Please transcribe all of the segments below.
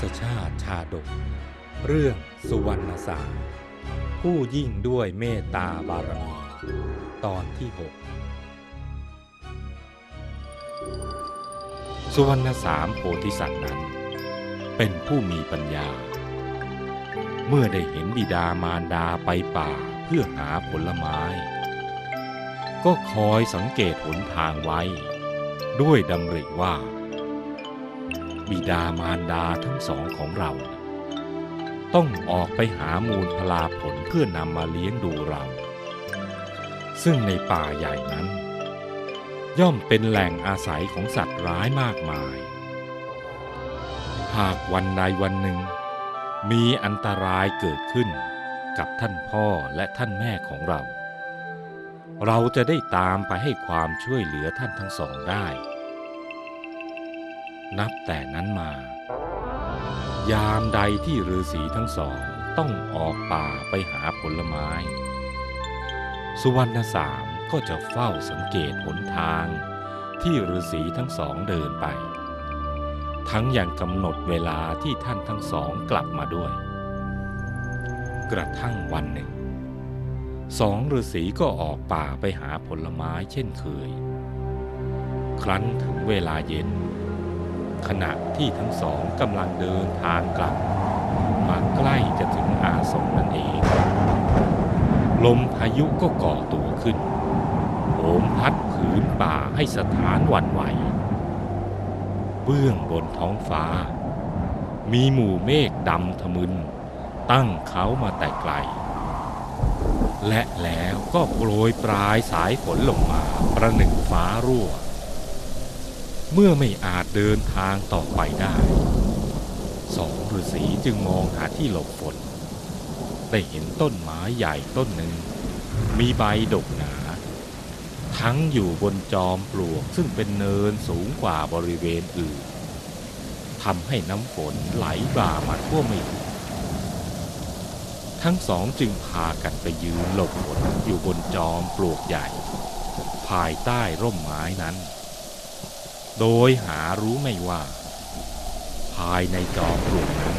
ศชาติชาดก เรื่องสุวรรณสามผู้ยิ่งด้วยเมตตาบารมี ตอนที่หกสุวรรณสามโพธิสัตว์นั้น เป็นผู้มีปัญญา เมื่อได้เห็นบิดามารดาไปป่าเพื่อหาผลไม้ ก็คอยสังเกตหนทางไว้ ด้วยดำริว่า บิดามารดาทั้งสองของเรา ต้องออกไปหามูลพลาผลเพื่อนำมาเลี้ยงดูเรา ซึ่งในป่าใหญ่นั้น ย่อมเป็นแหล่งอาศัยของสัตว์ร้ายมากมาย หากวันใดวันหนึ่ง มีอันตรายเกิดขึ้นกับท่านพ่อและท่านแม่ของเรา เราจะได้ตามไปให้ความช่วยเหลือท่านทั้งสองได้ นับแต่นั้นมา ยามใดที่ฤาษีทั้งสองต้องออกป่าไปหาผลไม้ สุวรรณสามก็จะเฝ้าสังเกตหนทางที่ฤาษีทั้งสองเดินไป ทั้งอย่างกำหนดเวลาที่ท่านทั้งสองกลับมาด้วย กระทั่งวันหนึ่งสองฤาษีก็ออกป่าไปหาผลไม้เช่นเคย ครั้นถึงเวลาเย็น ขณะที่ทั้งสองกำลังเดินทางกลับ มาใกล้จะถึงอาสมนั่นเอง ลมพายุก็ก่อตัวขึ้นโหมพัดผืนป่าให้สถานวันไหว เบื้องบนท้องฟ้า มีหมู่เมฆดำทะมึน ตั้งเขามาแต่ไกล และแล้วก็โปรยปลายสายฝนลงมาประหนึ่งฟ้ารั่ว เมื่อไม่อาจเดินทางต่อไปได้สองฤาษีจึงมองหาที่หลบฝน ได้เห็นต้นไม้ใหญ่ต้นหนึ่ง มีใบดกหนา ทั้งอยู่บนจอมปลวกซึ่งเป็นเนินสูงกว่าบริเวณอื่นทำให้น้ำฝนไหลบ่ามาทั่วไม่ถึงทั้งสองจึงพากันไปยืนหลบฝนอยู่บนจอมปลวกใหญ่ ภายใต้ร่มไม้นั้น โดยหารู้ไม่ว่า ภายในจอมปลวกนั้น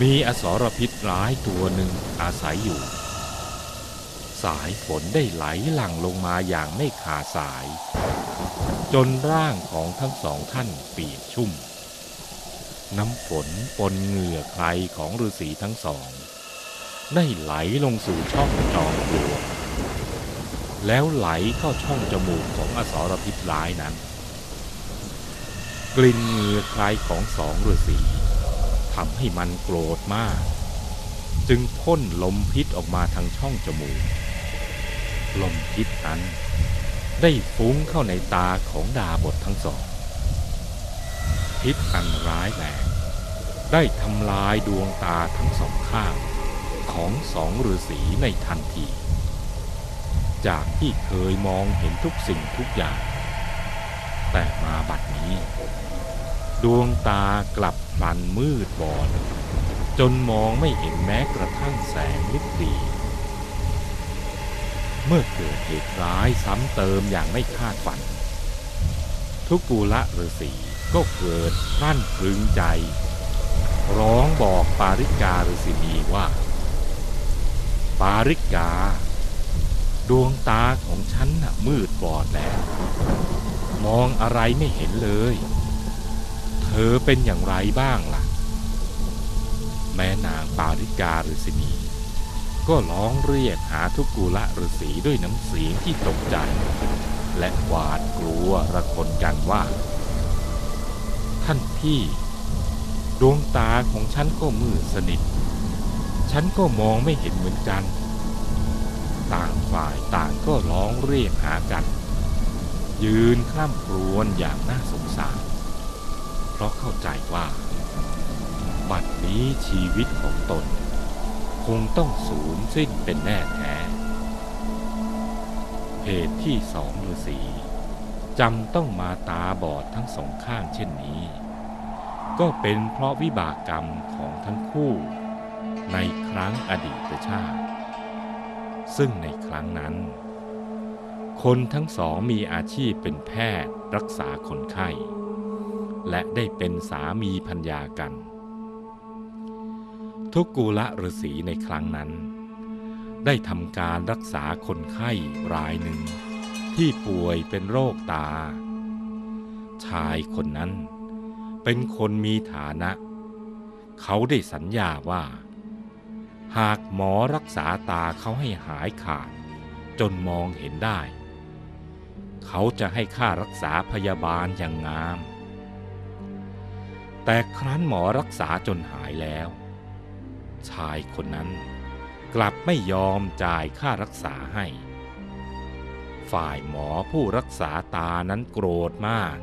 มีอสรพิษร้ายตัวหนึ่งอาศัยอยู่ สายฝนได้ไหลหลั่งลงมาอย่างไม่ขาดสาย จนร่างของทั้งสองท่านเปียกชุ่ม น้ำฝนปนเหงื่อใครของฤาษีทั้งสอง ได้ไหลลงสู่ช่องจอมปลวกแล้วไหลเข้าช่องจมูกของอสรพิษร้ายนั้น กลิ่นเหงื่อใครของสองฤาษีทำให้มันโกรธมาก จึงพ่นลมพิษออกมาทางช่องจมูก ลมพิษนั้น ได้ฟุ้งเข้าในตาของดาบททั้งสอง พิษอันร้ายแรงได้ทำลายดวงตาทั้งสองข้างของสองฤาษีในทันที จากที่เคยมองเห็นทุกสิ่งทุกอย่าง แต่มาบัดนี้ ดวงตากลับพลันมืดบอด จนมองไม่เห็นแม้กระทั่งแสงลิบดีเมื่อเกิดเหตุร้ายซ้ำเติมอย่างไม่คาดฝัน ทุกกูละฤาษีก็เกิดนั่นพึงใจ ร้องบอกปาริกาฤาษีนีว่า ปาริกา ดวงตาของฉันน่ะมืดบอดแล้ว มองอะไรไม่เห็นเลย เธอเป็นอย่างไรบ้างล่ะ แม่นางปาริกาฤาษีนีก็ร้องเรียกหาทุกกุละฤาษีด้วยน้ำเสียงที่ตกใจ และหวาดกลัวระคนกันว่า ท่านพี่ ดวงตาของฉันก็มืดสนิท ฉันก็มองไม่เห็นเหมือนกัน ต่างฝ่ายต่างก็ร้องเรียกหากัน ยืนข้ามครวญอย่างน่าสงสาร เพราะเข้าใจว่า บัดนี้ชีวิตของตน คงต้องสูญสิ้นเป็นแน่แท้เหตุที่สองฤาษีจำต้องมาตาบอดทั้งสองข้างเช่นนี้ ก็เป็นเพราะวิบากกรรมของทั้งคู่ ในครั้งอดีตชาติ ซึ่งในครั้งนั้น คนทั้งสองมีอาชีพเป็นแพทย์รักษาคนไข้ และได้เป็นสามีพัญญากัน ทุกกุละฤาษีในครั้งนั้น ได้ทำการรักษาคนไข้รายหนึ่ง ที่ป่วยเป็นโรคตา ชายคนนั้น เป็นคนมีฐานะ เขาได้สัญญาว่า หากหมอรักษาตาเขาให้หายขาดจนมองเห็นได้ เขาจะให้ค่ารักษาพยาบาลอย่างงาม แต่ครั้นหมอรักษาจนหายแล้ว ชายคนนั้นกลับไม่ยอมจ่ายค่ารักษาให้ ฝ่ายหมอผู้รักษาตานั้นโกรธมาก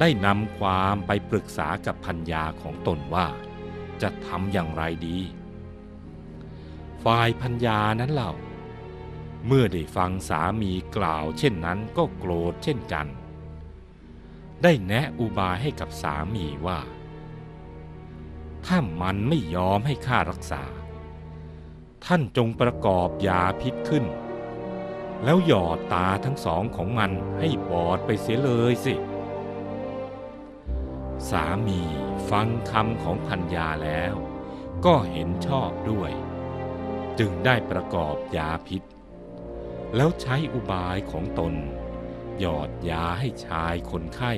ได้นำความไปปรึกษากับพัญญาของตนว่า จะทำอย่างไรดี ฝ่ายพัญญานั้นเล่า เมื่อได้ฟังสามีกล่าวเช่นนั้นก็โกรธเช่นกัน ได้แนะอุบายให้กับสามีว่า ถ้ามันไม่ยอมให้ค่ารักษา ท่านจงประกอบยาพิษขึ้น แล้วหยอดตาทั้งสองของมันให้บอดไปเสียเลยสิ สามีฟังคำของพัญญาแล้ว ก็เห็นชอบด้วย จึงได้ประกอบยาพิษ แล้วใช้อุบายของตน หยอดยาให้ชายคนไข้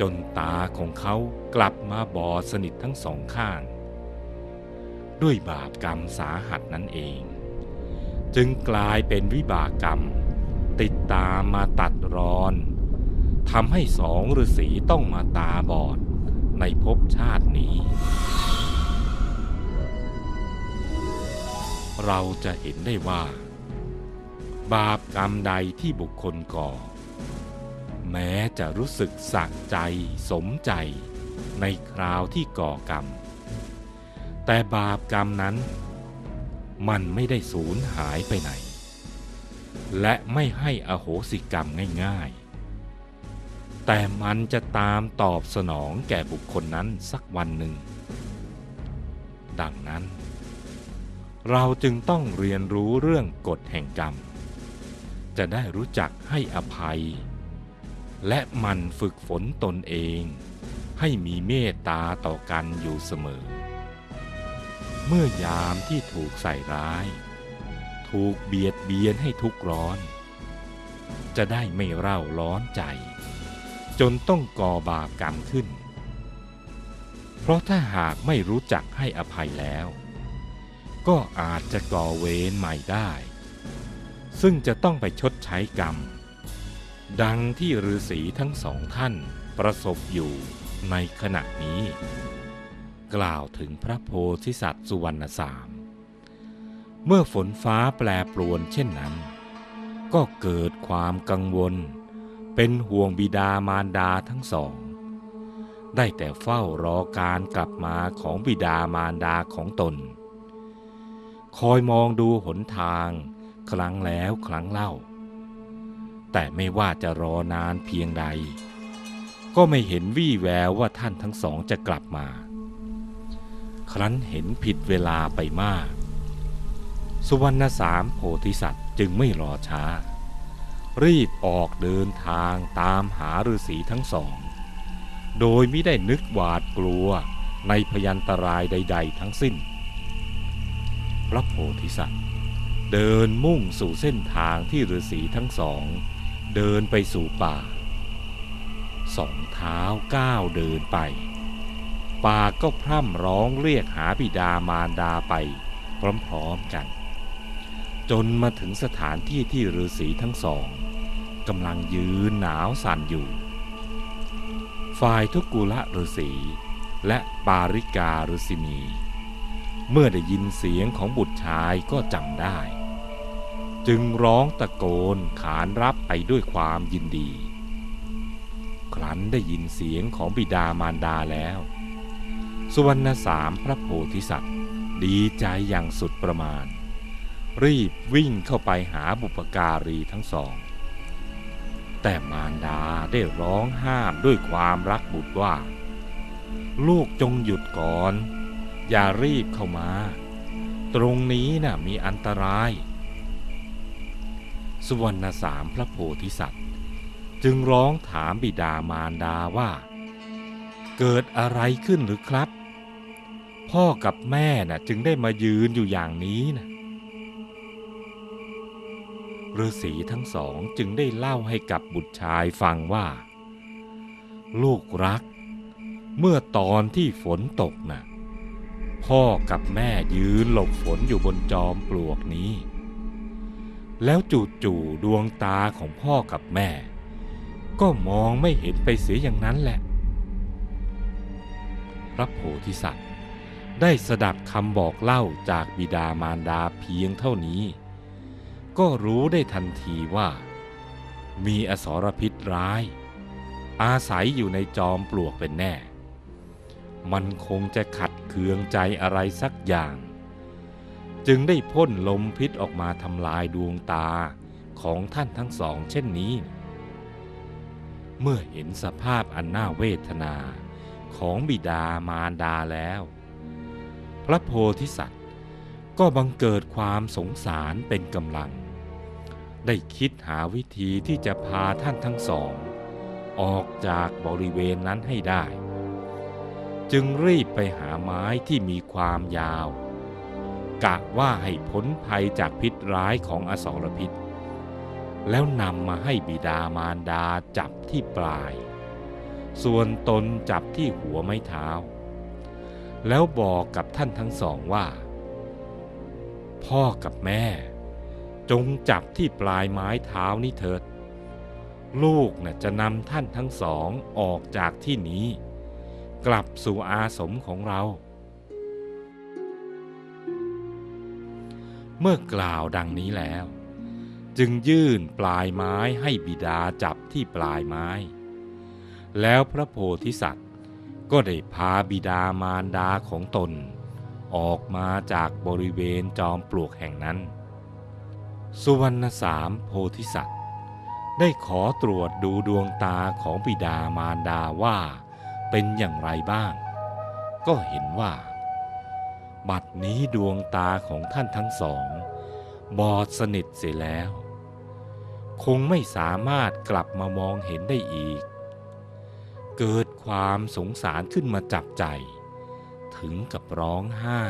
จนตาของเขากลับมาบอดสนิททั้งสองข้าง ด้วยบาปกรรมสาหัสนั่นเอง จึงกลายเป็นวิบากกรรม ติดตามมาตัดรอนทำให้สองฤาษีต้องมาตาบอดในภพชาตินี้ เราจะเห็นได้ว่า บาปกรรมใดที่บุคคลก่อ แม้จะรู้สึกสะใจสมใจในคราวที่ก่อกรรม แต่บาปกรรมนั้น มันไม่ได้สูญหายไปไหน และไม่ให้อโหสิกรรมง่ายๆ แต่มันจะตามตอบสนองแก่บุคคลนั้นสักวันหนึ่ง ดังนั้น เราจึงต้องเรียนรู้เรื่องกฎแห่งกรรม จะได้รู้จักให้อภัย และมันฝึกฝนตนเองให้มีเมตตาต่อกันอยู่เสมอ เมื่อยามที่ถูกใส่ร้าย ถูกเบียดเบียนให้ทุกข์ร้อน จะได้ไม่เร่าร้อนใจ จนต้องก่อบาปกรรมขึ้น เพราะถ้าหากไม่รู้จักให้อภัยแล้ว ก็อาจจะก่อเวรใหม่ได้ ซึ่งจะต้องไปชดใช้กรรม ดังที่ฤาษีทั้งสองท่านประสบอยู่ในขณะนี้ กล่าวถึงพระโพธิสัตว์สุวรรณสาม เมื่อฝนฟ้าแปรปรวนเช่นนั้น ก็เกิดความกังวล เป็นห่วงบิดามารดาทั้งสอง ได้แต่เฝ้ารอการกลับมาของบิดามารดาของตน คอยมองดูหนทาง ครั้งแล้วครั้งเล่า แต่ไม่ว่าจะรอนานเพียงใด ก็ไม่เห็นวี่แววว่าท่านทั้งสองจะกลับมา ครั้นเห็นผิดเวลาไปมาก สุวรรณสามโพธิสัตว์จึงไม่รอช้า รีบออกเดินทางตามหาฤาษีทั้งสอง โดยไม่ได้นึกหวาดกลัวในพยันตรายใด ๆ ทั้งสิ้น พระโพธิสัตว์ เดินมุ่งสู่เส้นทางที่ฤาษีทั้งสอง เดินไปสู่ป่า สองเท้าก้าวเดินไปป่าก็พร่ำร้องเรียกหาบิดามารดาไปพร้อมๆกัน จนมาถึงสถานที่ที่ฤาษีทั้งสองกำลังยืนหนาวสั่นอยู่ ฝ่ายทุกุละฤาษีและปาริกาฤาษีนีเมื่อได้ยินเสียงของบุตรชายก็จำได้ จึงร้องตะโกนขานรับไปด้วยความยินดี ครั้นได้ยินเสียงของบิดามารดาแล้ว สุวรรณสามพระโพธิสัตว์ ดีใจอย่างสุดประมาณ รีบวิ่งเข้าไปหาบุปการีทั้งสอง แต่มารดาได้ร้องห้ามด้วยความรักบุตรว่า ลูกจงหยุดก่อน อย่ารีบเข้ามา ตรงนี้น่ะมีอันตราย สุวรรณสามพระโพธิสัตว์ จึงร้องถามบิดามารดาว่า เกิดอะไรขึ้นหรือครับ พ่อกับแม่น่ะจึงได้มายืนอยู่อย่างนี้นะฤาษีทั้งสองจึงได้เล่าให้กับบุตรชายฟังว่า ลูกรัก เมื่อตอนที่ฝนตกน่ะพ่อกับแม่ยืนหลบฝนอยู่บนจอมปลวกนี้ แล้วจู่ๆดวงตาของพ่อกับแม่ ก็มองไม่เห็นไปเสียอย่างนั้นแหละ พระโพธิสัตว์ ได้สดับคำบอกเล่าจากบิดามารดาเพียงเท่านี้ ก็รู้ได้ทันทีว่า มีอสรพิษร้าย อาศัยอยู่ในจอมปลวกเป็นแน่ มันคงจะขัดเคืองใจอะไรสักอย่าง จึงได้พ่นลมพิษออกมาทำลายดวงตาของท่านทั้งสองเช่นนี้ เมื่อเห็นสภาพอันน่าเวทนาของบิดามารดาแล้ว พระโพธิสัตว์ก็บังเกิดความสงสารเป็นกำลัง ได้คิดหาวิธีที่จะพาท่านทั้งสอง ออกจากบริเวณนั้นให้ได้ จึงรีบไปหาไม้ที่มีความยาว กะว่าให้พ้นภัยจากพิษร้ายของอสรพิษ แล้วนำมาให้บิดามารดาจับที่ปลาย ส่วนตนจับที่หัวไม้เท้า แล้วบอกกับท่านทั้งสองว่า พ่อกับแม่ จงจับที่ปลายไม้เท้านี้เถิด ลูกน่ะจะนำท่านทั้งสองออกจากที่นี้ กลับสู่อาสมของเรา เมื่อกล่าวดังนี้แล้ว จึงยื่นปลายไม้ให้บิดาจับที่ปลายไม้ แล้วพระโพธิสัตว์ก็ได้พาบิดามารดาของตน ออกมาจากบริเวณจอมปลวกแห่งนั้น สุวรรณสามโพธิสัตว์ ได้ขอตรวจดูดวงตาของบิดามารดาว่าเป็นอย่างไรบ้าง ก็เห็นว่า บัดนี้ดวงตาของท่านทั้งสอง บอดสนิทเสียแล้ว คงไม่สามารถกลับมามองเห็นได้อีก เกิดความสงสารขึ้นมาจับใจ ถึงกับร้องไห้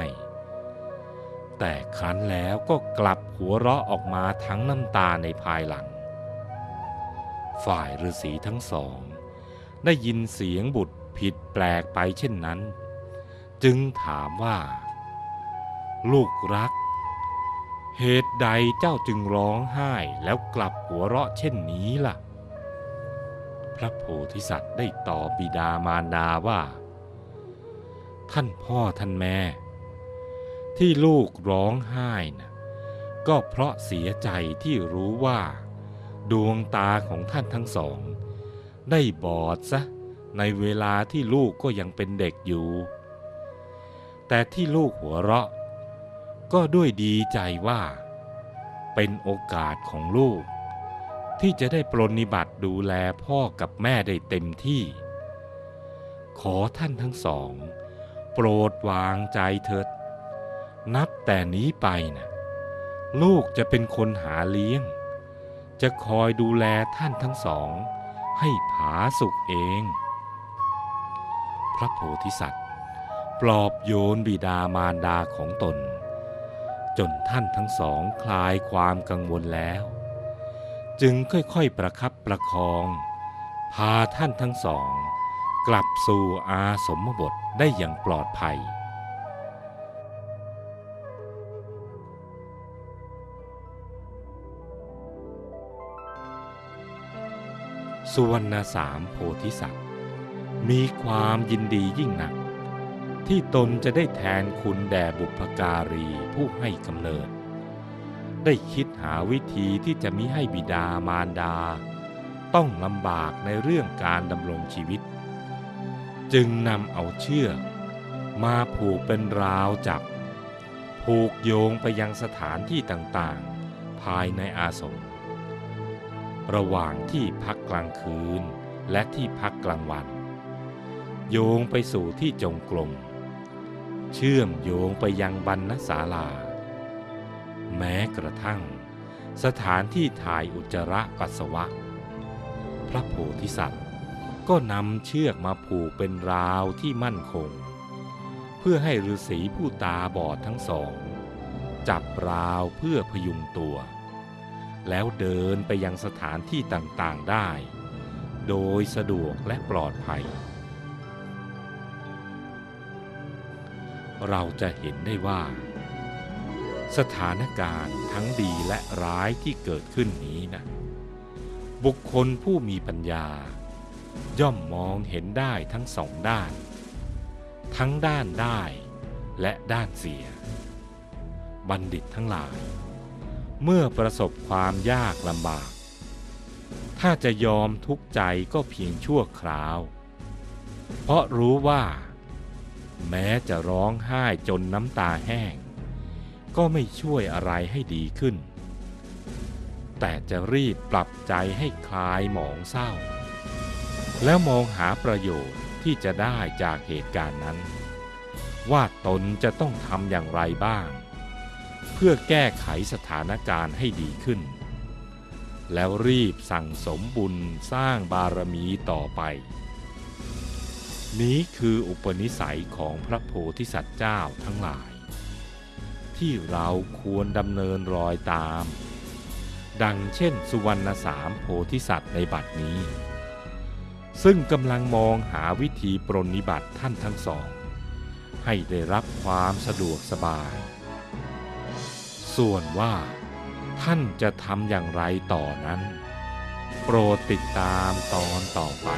แต่ครั้นแล้วก็กลับหัวเราะออกมาทั้งน้ำตาในภายหลัง ฝ่ายฤาษีทั้งสอง ได้ยินเสียงบุตรผิดแปลกไปเช่นนั้น จึงถามว่า ลูกรัก เหตุใดเจ้าจึงร้องไห้แล้วกลับหัวเราะเช่นนี้ล่ะ พระโพธิสัตว์ได้ตอบบิดามารดาว่า ท่านพ่อท่านแม่ ที่ลูกร้องไห้นะก็เพราะเสียใจที่รู้ว่า ดวงตาของท่านทั้งสอง ได้บอดซะในเวลาที่ลูกก็ยังเป็นเด็กอยู่ แต่ที่ลูกหัวเราะ ก็ด้วยดีใจว่า เป็นโอกาสของลูก ที่จะได้ปรนนิบัติดูแลพ่อกับแม่ได้เต็มที่ ขอท่านทั้งสอง โปรดวางใจเถิด นับแต่นี้ไปนะลูกจะเป็นคนหาเลี้ยง จะคอยดูแลท่านทั้งสอง ให้ผาสุขเอง พระโพธิสัตว์ ปลอบโยนบิดามารดาของตน จนท่านทั้งสองคลายความกังวลแล้ว จึงค่อยๆประคับประคอง พาท่านทั้งสอง กลับสู่อาสมบทได้อย่างปลอดภัย สุวรรณสามโพธิสัตว์ มีความยินดียิ่งหนัก ที่ตนจะได้แทนคุณแด่บุพการีผู้ให้กำเนิด ได้คิดหาวิธีที่จะมิให้บิดามารดา ต้องลำบากในเรื่องการดำรงชีวิต จึงนำเอาเชือกมาผูกเป็นราวจับ ผูกโยงไปยังสถานที่ต่างๆ ภายในอาสม ระหว่างที่พักกลางคืนและที่พักกลางวัน โยงไปสู่ที่จงกรม เชื่อมโยงไปยังบรรณศาลา แม้กระทั่ง สถานที่ถ่ายอุจจาระปัสสาวะ พระโพธิสัตว์ก็นำเชือกมาผูกเป็นราวที่มั่นคง เพื่อให้ฤาษีผู้ตาบอดทั้งสอง จับราวเพื่อพยุงตัว แล้วเดินไปยังสถานที่ต่างๆได้ โดยสะดวกและปลอดภัย เราจะเห็นได้ว่า สถานการณ์ทั้งดีและร้ายที่เกิดขึ้นนี้นะ บุคคลผู้มีปัญญา ย่อมมองเห็นได้ทั้งสองด้าน ทั้งด้านได้และด้านเสีย บัณฑิตทั้งหลาย เมื่อประสบความยากลำบาก ถ้าจะยอมทุกข์ใจก็เพียงชั่วคราว เพราะรู้ว่า แม้จะร้องไห้จนน้ำตาแห้ง ก็ไม่ช่วยอะไรให้ดีขึ้น แต่จะรีบปรับใจให้คลายหมองเศร้า แล้วมองหาประโยชน์ที่จะได้จากเหตุการณ์นั้น ว่าตนจะต้องทำอย่างไรบ้าง เพื่อแก้ไขสถานการณ์ให้ดีขึ้น แล้วรีบสั่งสมบุญสร้างบารมีต่อไป นี้คืออุปนิสัยของพระโพธิสัตว์เจ้าทั้งหลาย ที่เราควรดำเนินรอยตาม ดังเช่นสุวรรณสามโพธิสัตว์ในบัดนี้ ซึ่งกำลังมองหาวิธีปรนนิบัติท่านทั้งสอง ให้ได้รับความสะดวกสบาย ส่วนว่าท่านจะทำอย่างไรต่อนั้น โปรดติดตามตอนต่อไป